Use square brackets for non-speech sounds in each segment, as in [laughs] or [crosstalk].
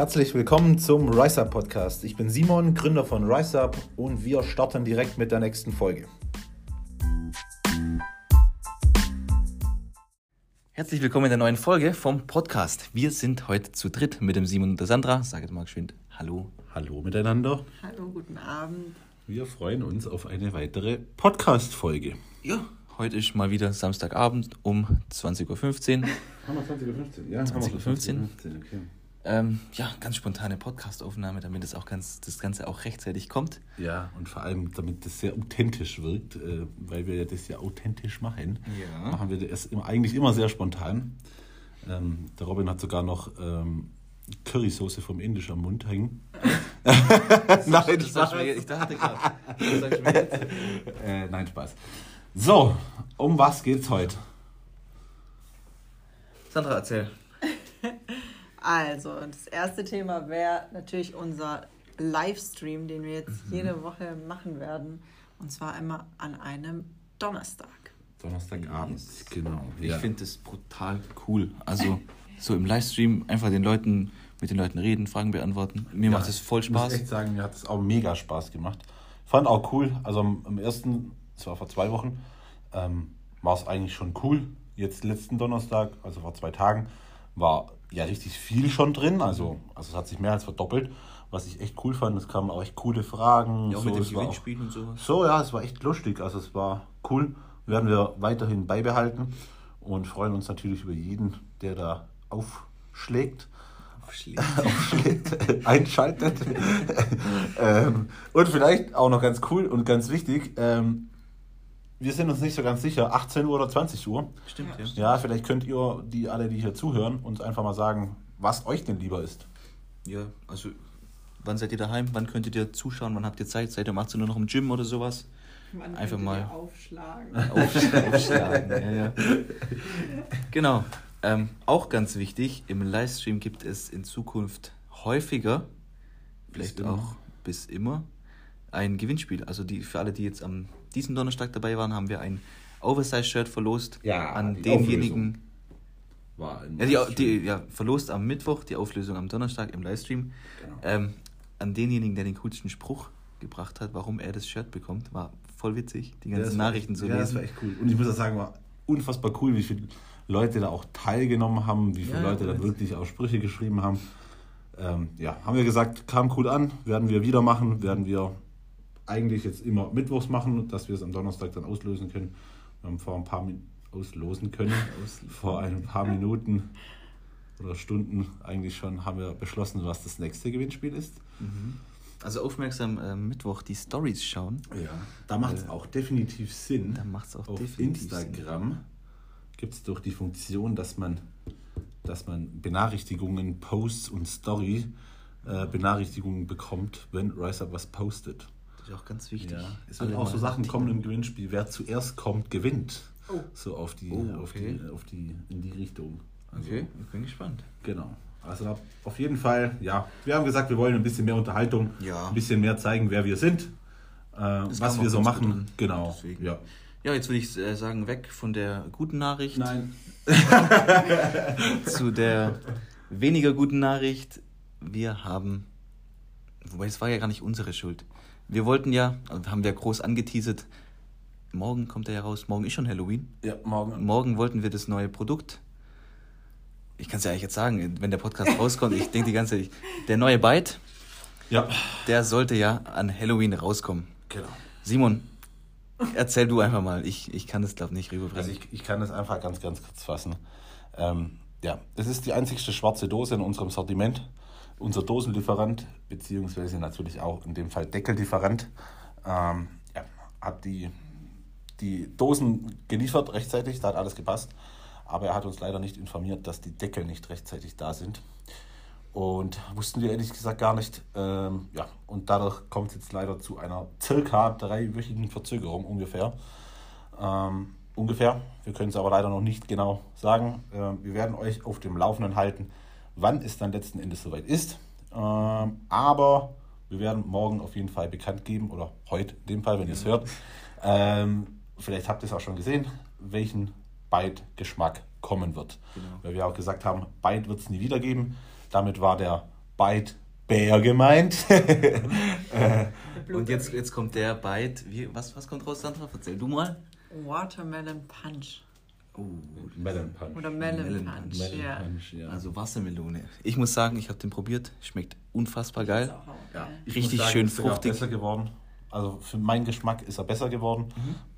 Herzlich willkommen zum RiseUp Podcast. Ich bin Simon, Gründer von RiseUp und wir starten direkt mit der nächsten Folge. Herzlich willkommen in der neuen Folge vom Podcast. Wir sind heute zu dritt mit dem Simon und der Sandra. Sag jetzt mal geschwind Hallo. Hallo miteinander. Hallo, guten Abend. Wir freuen uns auf eine weitere Podcast-Folge. Ja, heute ist mal wieder Samstagabend um 20.15 Uhr. Haben wir 20.15 Uhr? Ja, 20.15 Uhr. okay. Ähm, ja, ganz spontane Podcast-Aufnahme, damit es auch ganz, das Ganze auch rechtzeitig kommt. Ja, und vor allem, damit das sehr authentisch wirkt, äh, weil wir das ja authentisch machen, Ja. machen wir das immer, eigentlich immer sehr spontan. Ähm, der Robin hat sogar noch ähm, Currysoße vom Indisch am Mund hängen. [laughs] Nein, Das du mir, ich dachte gerade. Das. Äh, nein, Spaß. So, um was geht's heute? Sandra, erzähl. [laughs] Also, das erste Thema wäre natürlich unser Livestream, den wir jetzt jede Woche machen werden. Und zwar immer an einem Donnerstag. Donnerstagabend, Yes. genau. Ich ja. finde das brutal cool. Also, so im Livestream einfach den Leuten, mit den Leuten reden, Fragen beantworten. Mir macht es voll Ich muss Spaß. echt sagen, mir hat es auch mega Spaß gemacht. Fand auch cool, also am, am ersten, das war vor zwei Wochen, ähm, war es eigentlich schon cool. Jetzt letzten Donnerstag, also vor zwei Tagen, war ja richtig viel schon drin. Also, also es hat sich mehr als verdoppelt, was ich echt cool fand. Es kamen auch echt coole Fragen. Ja, auch mit dem war auch- Gewinnspiel und sowas. So, ja, es war echt lustig. Also es war cool. Werden wir weiterhin beibehalten und freuen uns natürlich über jeden, der da aufschlägt, aufschlägt, [laughs] einschaltet. [laughs] ähm, und vielleicht auch noch ganz cool und ganz wichtig, ähm, wir sind uns nicht so ganz sicher, 18 Uhr oder 20 Uhr. Stimmt, ja. Ja, vielleicht könnt ihr, die alle, die hier zuhören, uns einfach mal sagen, was euch denn lieber ist. Ja, also wann seid ihr daheim? Wann könntet ihr zuschauen? Wann habt ihr Zeit? Seid ihr um 18 Uhr noch im Gym oder sowas? Man Einfach mal- aufschlagen. [laughs] Auf, aufschlagen. ja, ja. Genau. Ähm, auch ganz wichtig, im Livestream gibt es in Zukunft häufiger, vielleicht immer. auch bis immer, ein Gewinnspiel. Also die, für alle, die jetzt am diesen Donnerstag dabei waren, haben wir ein Oversize-Shirt verlost Ja, an denjenigen. War Ja, die, die, ja, verlost am Mittwoch, die Auflösung am Donnerstag im Livestream. Genau. Ähm, an denjenigen, der den coolsten Spruch gebracht hat, warum er das Shirt bekommt, war voll witzig, die Ja, ganzen war Nachrichten zu ja, das lesen. war echt cool. Und ich muss auch sagen, war unfassbar cool, wie viele Leute da auch teilgenommen haben, wie viele Ja, Leute da wirklich auch Sprüche geschrieben haben. Ähm, ja, haben wir gesagt, kam cool an, werden wir wieder machen, werden wir eigentlich jetzt immer mittwochs machen, dass wir es am Donnerstag dann auslösen können. Wir haben vor ein paar Min auslosen können, vor ein paar Minuten oder Stunden eigentlich schon haben wir beschlossen, was das nächste Gewinnspiel ist. Also aufmerksam äh, Mittwoch die Stories schauen. Ja, da macht es auch definitiv Sinn. Da macht's auch Auf definitiv Instagram gibt es doch die Funktion, dass man, dass man Benachrichtigungen, Posts und Story äh, Benachrichtigungen bekommt, wenn RiseUp was postet. Das ist auch ganz wichtig. Es werden Alle auch so Sachen kommen im Gewinnspiel, wer zuerst kommt, gewinnt. Oh. So auf die, Oh, auf okay. die, auf die, in die Richtung. Also, Okay, ich bin gespannt. Genau. Also auf jeden Fall, ja, wir haben gesagt, wir wollen ein bisschen mehr Unterhaltung, Ja. ein bisschen mehr zeigen, wer wir sind, äh, was wir so machen. gut an. Genau. Deswegen. Ja. Ja, jetzt würde ich äh, sagen, weg von der guten Nachricht Nein. [laughs] zu der weniger guten Nachricht. Wir haben, wobei es war ja gar nicht unsere Schuld. Wir wollten ja, also haben wir groß angeteasert, morgen kommt er ja raus, morgen ist schon Halloween. Ja, morgen. Morgen wollten wir das neue Produkt. Ich kann es ja eigentlich jetzt sagen, wenn der Podcast [laughs] rauskommt, ich denke die ganze Zeit, der neue Byte, Ja, der sollte ja an Halloween rauskommen. genau. Simon, erzähl du einfach mal. Ich, ich kann das, glaube ich, nicht rüberbringen. Also ich, ich kann das einfach ganz, ganz kurz fassen. Ähm, ja, es ist die einzigste schwarze Dose in unserem Sortiment. Unser Dosenlieferant, beziehungsweise natürlich auch in dem Fall Deckellieferant, ähm, ja, hat die, die Dosen geliefert rechtzeitig, da hat alles gepasst. Aber er hat uns leider nicht informiert, dass die Deckel nicht rechtzeitig da sind. Und wussten wir ehrlich gesagt gar nicht. Ähm, ja, und dadurch kommt es jetzt leider zu einer circa dreiwöchigen Verzögerung ungefähr. Ähm, ungefähr. Wir können es aber leider noch nicht genau sagen. Ähm, wir werden euch auf dem Laufenden halten, wann es dann letzten Endes soweit ist. Ähm, aber wir werden morgen auf jeden Fall bekannt geben, oder heute in dem Fall, wenn ihr es hört. Ähm, vielleicht habt ihr es auch schon gesehen, welchen Bite-Geschmack kommen wird. Genau. Weil wir auch gesagt haben, Bite wird es nie wieder geben. Damit war der Bite Bär gemeint. [laughs] Und jetzt, jetzt kommt der Bite. Wie, was, was kommt raus, Sandra? Erzähl du mal. Watermelon Punch. Oh, Melon Punch. Oder Melon, Melon Punch. Punch, ja. Punch, ja. also Wassermelone. Ich muss sagen, ich habe den probiert. Schmeckt unfassbar geil. Ist auch auch Ja. geil. Ich Richtig muss sagen, schön ist fruchtig. besser geworden. Also für meinen Geschmack ist er besser geworden.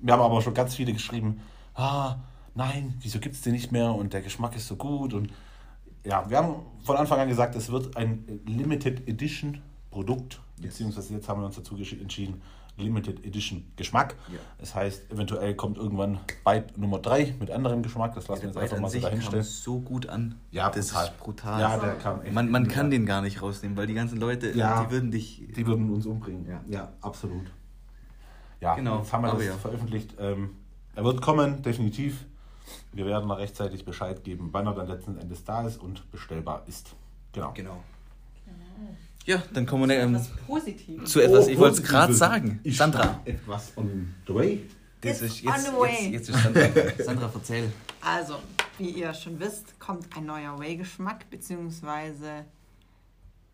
Wir haben aber schon ganz viele geschrieben, ah, nein, wieso gibt es den nicht mehr und der Geschmack ist so gut. Und ja, wir haben von Anfang an gesagt, es wird ein Limited Edition Produkt, beziehungsweise jetzt haben wir uns dazu entschieden, Limited Edition Geschmack. Ja. Das heißt, eventuell kommt irgendwann Bite Nummer 3 mit anderem Geschmack. Das lassen wir jetzt Der einfach mal so dahinstellen. so gut an. Ja, das brutal. ist brutal. Ja, der kam echt man man kann an. den gar nicht rausnehmen, weil die ganzen Leute, Ja. die würden dich. Die würden uns umbringen. Ja. ja absolut. Ja, Genau, jetzt haben wir aber das ja. veröffentlicht. Ähm, er wird kommen, definitiv. Wir werden da rechtzeitig Bescheid geben, wann er dann letzten Endes da ist und bestellbar ist. Genau. Genau. Ja, dann kommen wir ähm, zu etwas, Oh, ich wollte es positiv. gerade sagen. Ich Sandra. Etwas on the way. Das ist jetzt, on the way. jetzt, jetzt ist Sandra. [laughs] Sandra, erzähl. Also, wie ihr schon wisst, kommt ein neuer Whey-Geschmack, beziehungsweise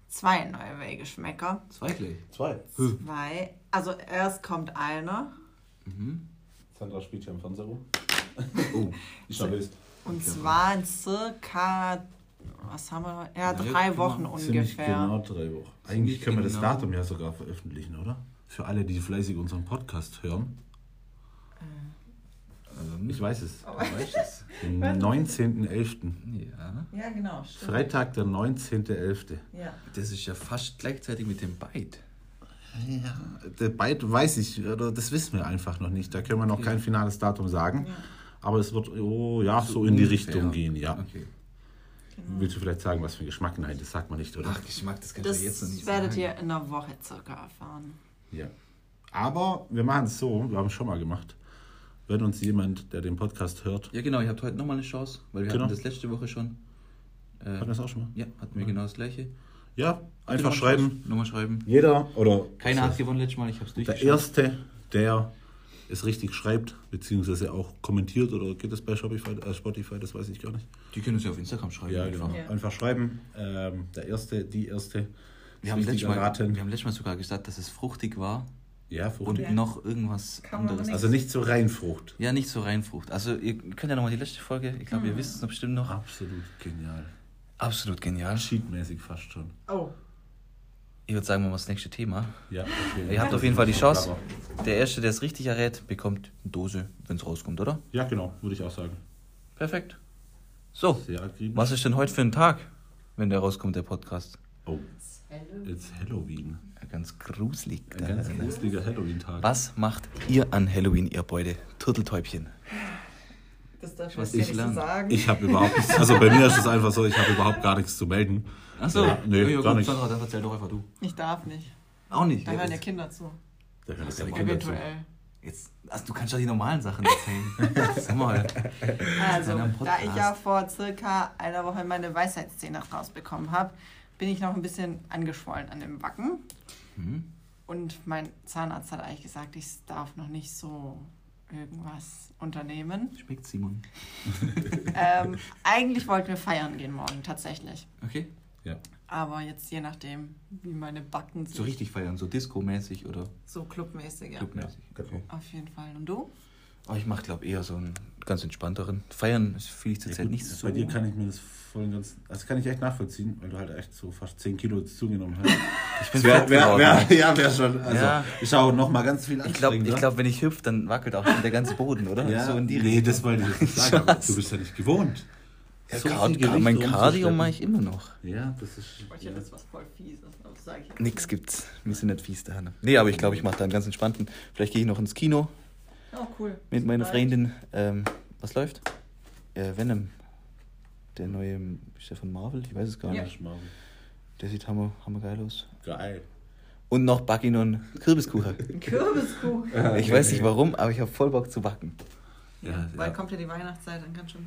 zwei neue Whey-Geschmäcker. Zwei. Zwei. Zwei. Also erst kommt einer. Sandra spielt hier im Fernseher rum. Oh, [laughs] Ich nervös. Und zwar in circa, was haben wir? Ja, Ja, drei genau. Wochen ungefähr. genau drei Wochen. Eigentlich können wir das genau. Datum ja sogar veröffentlichen, oder? Für alle, die fleißig unseren Podcast hören. also, Ich weiß es. Oh. Du weißt es. [laughs] Den 19.11. Ja, Ja, genau. Stimmt. Freitag, der 19.11. Ja. das ist ja fast gleichzeitig mit dem Bite. Ja, der Byte weiß ich, oder das wissen wir einfach noch nicht. Da können wir noch Okay. kein finales Datum sagen. Ja. Aber es wird oh, ja, so in die. Richtung gehen, ja. Okay. Willst du vielleicht sagen, was für Geschmack? Nein, das sagt man nicht, oder? Ach, Geschmack, das kannst Das du jetzt noch nicht werdet sagen. ihr in einer Woche circa erfahren. Ja. Aber wir machen es so, wir haben es schon mal gemacht. Wenn uns jemand, der den Podcast hört, Ja, genau, ihr habt heute nochmal eine Chance, weil wir Genau. hatten das letzte Woche schon. Äh, hatten wir das auch schon mal? ja, hatten wir genau das gleiche. Ja, einfach schreiben. Nochmal schreiben. Jeder oder Keiner das hat gewonnen letztes Mal, ich hab's der durchgeschaut. Erste, der es richtig schreibt, beziehungsweise auch kommentiert, oder geht das bei Shopify, äh, Spotify, das weiß ich gar nicht. Die können uns ja auf Instagram schreiben. Ja, einfach. genau. Ja. Einfach schreiben. Ähm, der Erste, die Erste. Wir haben, letztes Mal, erraten. wir haben letztes Mal sogar gesagt, dass es fruchtig war Ja, und fruchtig. Ja. noch irgendwas anderes. nicht- Also nicht so rein Frucht. Ja, nicht so rein Frucht. Also ihr könnt ja nochmal die letzte Folge, ich glaube, ihr wisst es noch bestimmt noch. Absolut genial. Absolut genial. Cheatmäßig fast schon. Oh. Ich würde sagen, wir machen das nächste Thema. Ja, okay. Ihr habt auf jeden Fall die Chance. Der Erste, der es richtig errät, bekommt eine Dose, wenn es rauskommt, oder? Ja, genau, würde ich auch sagen. Perfekt. So, was ist denn heute für ein Tag, wenn der rauskommt, der Podcast? Oh, it's Halloween. Ja, ganz gruselig. Ein ganz gruseliger Halloween-Tag. Was macht ihr an Halloween, ihr Beute? Turteltäubchen. Das darf Was ich nicht so lang- sagen. Ich habe überhaupt nichts, also bei mir ist es einfach so, ich habe überhaupt gar nichts zu melden. Achso, Ja, nee, gar nicht. Sandra, dann erzähl doch einfach du. Ich darf nicht. Auch nicht. Da ja, hören ja Kinder zu. Da hören Das keine ist Kinder zu. Eventuell. Jetzt, also du kannst doch die normalen Sachen erzählen. Sag [laughs] mal. Also, da ich ja vor circa einer Woche meine Weisheitszähne rausbekommen habe, bin ich noch ein bisschen angeschwollen an dem Backen. Hm? Und mein Zahnarzt hat eigentlich gesagt, ich darf noch nicht so irgendwas unternehmen. Schmeckt Simon. ähm, eigentlich wollten wir feiern gehen morgen, tatsächlich. Okay. Ja. Aber jetzt je nachdem, wie meine Backen sind. So richtig feiern, so Disco-mäßig oder So clubmäßig, ja. clubmäßig. genau. Okay. Auf jeden Fall. Und du? Aber ich mache, glaube eher so einen ganz entspannteren. Feiern fühle ich Ja, zurzeit gut, nicht so. Bei dir kann ich mir das voll und ganz, das kann ich echt nachvollziehen, weil du halt echt so fast 10 Kilo zugenommen hast. [laughs] ich bin Wär, wär, wär, ja, wäre schon. Also, Ja. ich schaue noch mal ganz viel Ich glaube, glaub, wenn ich hüpfe, dann wackelt auch schon der ganze Boden, oder? ja, so in die nee, das wollte ich jetzt nicht sagen, [laughs] du bist ja nicht gewohnt. Ja, so Card mein Cardio mache ich immer noch. Ja, das ist. Ich Ja. jetzt was voll Fieses, aber das sage ich jetzt Nix gibt's. Wir sind nicht fies daheim. Nee, aber ich glaube, ich mache da einen ganz entspannten. Vielleicht gehe ich noch ins Kino Oh, cool. mit meiner. Freundin. Ähm, was läuft? Äh, Venom. Der neue, ist der von Marvel? Ich weiß es gar Ja. nicht. Der sieht hammer, hammer geil aus. Geil. Und noch back ich noch einen Kürbiskuchen. [laughs] Kürbiskuchen. Ich weiß nicht warum, aber ich habe voll Bock zu backen. Ja, Bald ja. kommt ja die Weihnachtszeit, dann kann schon.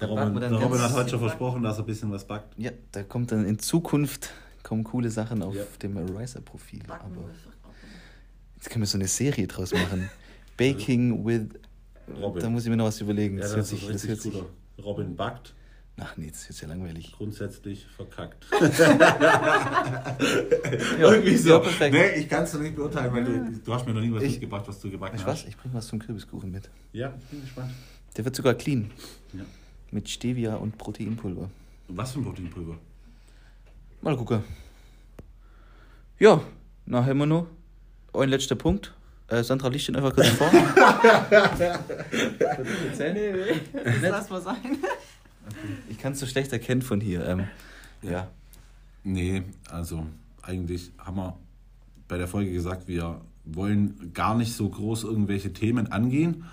Der Robin, der Robin hat heute schon versprochen, dass er ein bisschen was backt. Ja, da kommt dann in Zukunft kommen coole Sachen auf Ja. dem Ariser-Profil. Aber jetzt können wir so eine Serie draus machen. [laughs] Baking with. Robin. Da muss ich mir noch was überlegen. Ja, Das, das hört sich, das hört sich. Robin backt Ach nee, das ist ja langweilig. Grundsätzlich verkackt. [laughs] [laughs] Ja, Irgendwie so. Ja. Nee, ich kann es noch nicht beurteilen, weil du, du hast mir noch nie was Ich- mitgebracht, was du gebacken Weißt hast. was? Ich bring was zum Kürbiskuchen mit. Ja, ich bin gespannt. Der wird sogar clean. Ja. Mit Stevia und Proteinpulver. Was für ein Proteinpulver? Mal gucken. Ja, nachher haben wir noch ein letzter Punkt. Äh, Sandra, liest den einfach kurz vor. [laughs] Nee, nee. Das lass mal sein. Ich kann es so schlecht erkennen von hier. Ähm, ja. Nee, also eigentlich haben wir bei der Folge gesagt, wir wollen gar nicht so groß irgendwelche Themen angehen,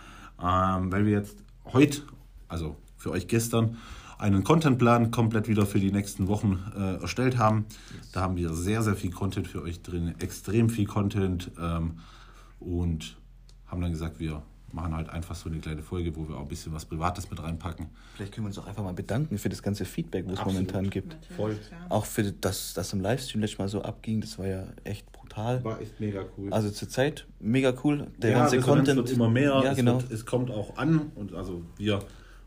ähm, weil wir jetzt heute, also für euch gestern, einen Contentplan komplett wieder für die nächsten Wochen äh, erstellt haben. Da haben wir sehr, sehr viel Content für euch drin, extrem viel Content ähm, und haben dann gesagt, wir machen halt einfach so eine kleine Folge, wo wir auch ein bisschen was Privates mit reinpacken. Vielleicht können wir uns auch einfach mal bedanken für das ganze Feedback, was es momentan gibt. Voll. Auch für das, das im Livestream letztes Mal so abging, das war ja echt brutal. War echt mega cool. Also zur Zeit mega cool. Der ja, ganze Resonanz Content. wird immer mehr, Ja, es, genau. wird, es kommt auch an und also wir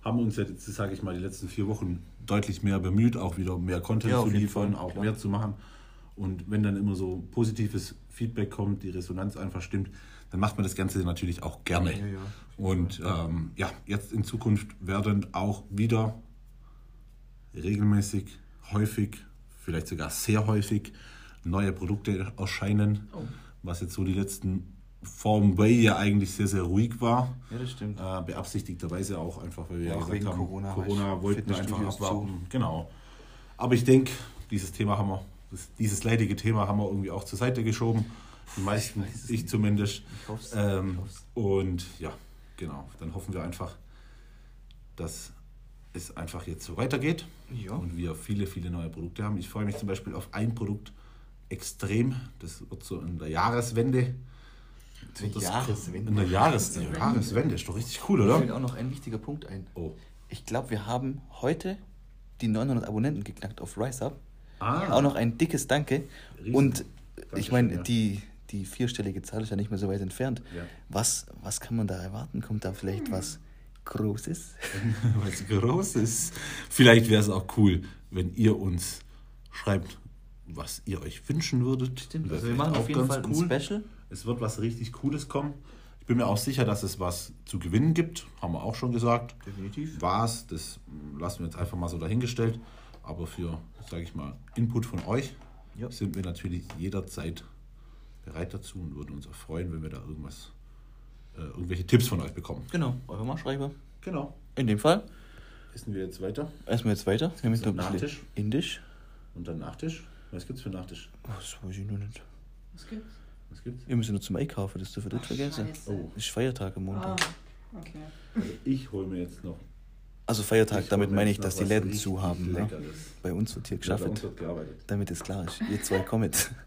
haben uns jetzt, sage ich mal, die letzten vier Wochen deutlich mehr bemüht, auch wieder mehr Content Ja, zu liefern, Fall, auch klar. mehr zu machen. Und wenn dann immer so positives Feedback kommt, die Resonanz einfach stimmt, dann macht man das Ganze natürlich auch gerne. Ja, ja, und ähm, ja, jetzt in Zukunft werden auch wieder regelmäßig, häufig, vielleicht sogar sehr häufig neue Produkte erscheinen, Oh. was jetzt so die letzten Form Way ja eigentlich sehr, sehr ruhig war. Ja, das stimmt. Äh, beabsichtigterweise auch einfach, weil wir Ja, ja, gesagt haben, Corona, Corona wollten wir einfach abwarten. Genau. Aber ich denke, dieses Thema haben wir, das, dieses leidige Thema haben wir irgendwie auch zur Seite geschoben. Die meisten, ich, nicht. zumindest. Ich hoff's. Ähm, Ich und ja, genau. Dann hoffen wir einfach, dass es einfach jetzt so weitergeht Ja. und wir viele, viele neue Produkte haben. Ich freue mich zum Beispiel auf ein Produkt extrem. Das wird so in der Jahreswende. Zur das- Jahreswende. In der Jahres Jahreswende. Ist doch richtig cool, oder? fällt auch noch ein wichtiger Punkt ein. Oh. Ich glaube, wir haben heute die 900 Abonnenten geknackt auf RiseUp. Ah. Auch noch ein dickes Danke. Riesen- Und ich Dankeschön, meine, ja. die, die vierstellige Zahl ist ja nicht mehr so weit entfernt. Ja. Was, was kann man da erwarten? Kommt da vielleicht was Großes? [laughs] was Großes. Vielleicht wäre es auch cool, wenn ihr uns schreibt, was ihr euch wünschen würdet. Stimmt, also wir machen auf jeden Fall ein Special. Es wird was richtig Cooles kommen. Ich bin mir auch sicher, dass es was zu gewinnen gibt. Haben wir auch schon gesagt. Definitiv. Was, das lassen wir jetzt einfach mal so dahingestellt. Aber für, sage ich mal, Input von euch Ja. sind wir natürlich jederzeit bereit dazu und würden uns auch freuen, wenn wir da irgendwas, äh, irgendwelche Tipps von euch bekommen. Genau, eure Marschreiber. Genau. In dem Fall Essen wir jetzt weiter. erstmal jetzt weiter. Wir haben jetzt noch Nachtisch. Indisch. Und dann Nachtisch. Was gibt's für Nachtisch? Oh, das weiß ich noch nicht. Was gibt's? Was gibt's? Wir müssen noch zum Einkaufen, das dürfen wir nicht vergessen. Scheiße. Oh. Es ist Feiertag am Ah, Montag. okay. Also ich hole mir jetzt noch. Also Feiertag, ich damit meine ich, dass die Läden zu haben. Ne? Bei uns wird hier Ja, bei uns geschafft, wird gearbeitet. damit es klar ist. Ihr zwei kommt. [laughs]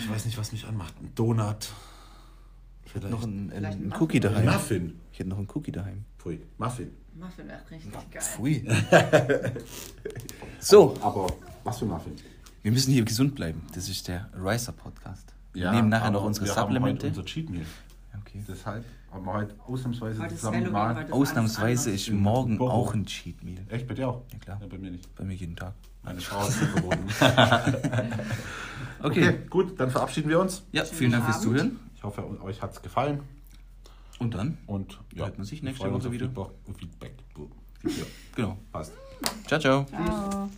Ich weiß nicht, was mich anmacht. Ein Donut. Ich hätte noch einen, Vielleicht einen ein Cookie daheim. Muffin. Ich hätte noch einen Cookie daheim. Pfui. Muffin. Muffin wäre richtig geil. Pfui. [laughs] so, Aber was für Muffin? wir müssen hier gesund bleiben. Das ist der Riser Podcast. Wir Ja, nehmen nachher noch unsere wir haben Supplemente. heute unser Cheat Meal. Okay. Deshalb haben wir heute ausnahmsweise Heute ist zusammen Halloween, mal. ist Ausnahmsweise ist morgen Boho. auch ein Cheat Meal. Echt bei dir auch? Ja, klar. Ja, bei mir nicht. Bei mir jeden Tag. Meine Frau hat mir verboten. [laughs] [laughs] Okay. okay, gut, dann verabschieden wir uns. Ja, vielen Dank fürs Abend. Zuhören. Ich hoffe, euch hat es gefallen. Und dann? Und ja, Hört man sich nächste Woche wieder. Feedback. Feedback. Ja, Genau. passt. Ciao, ciao. Ciao.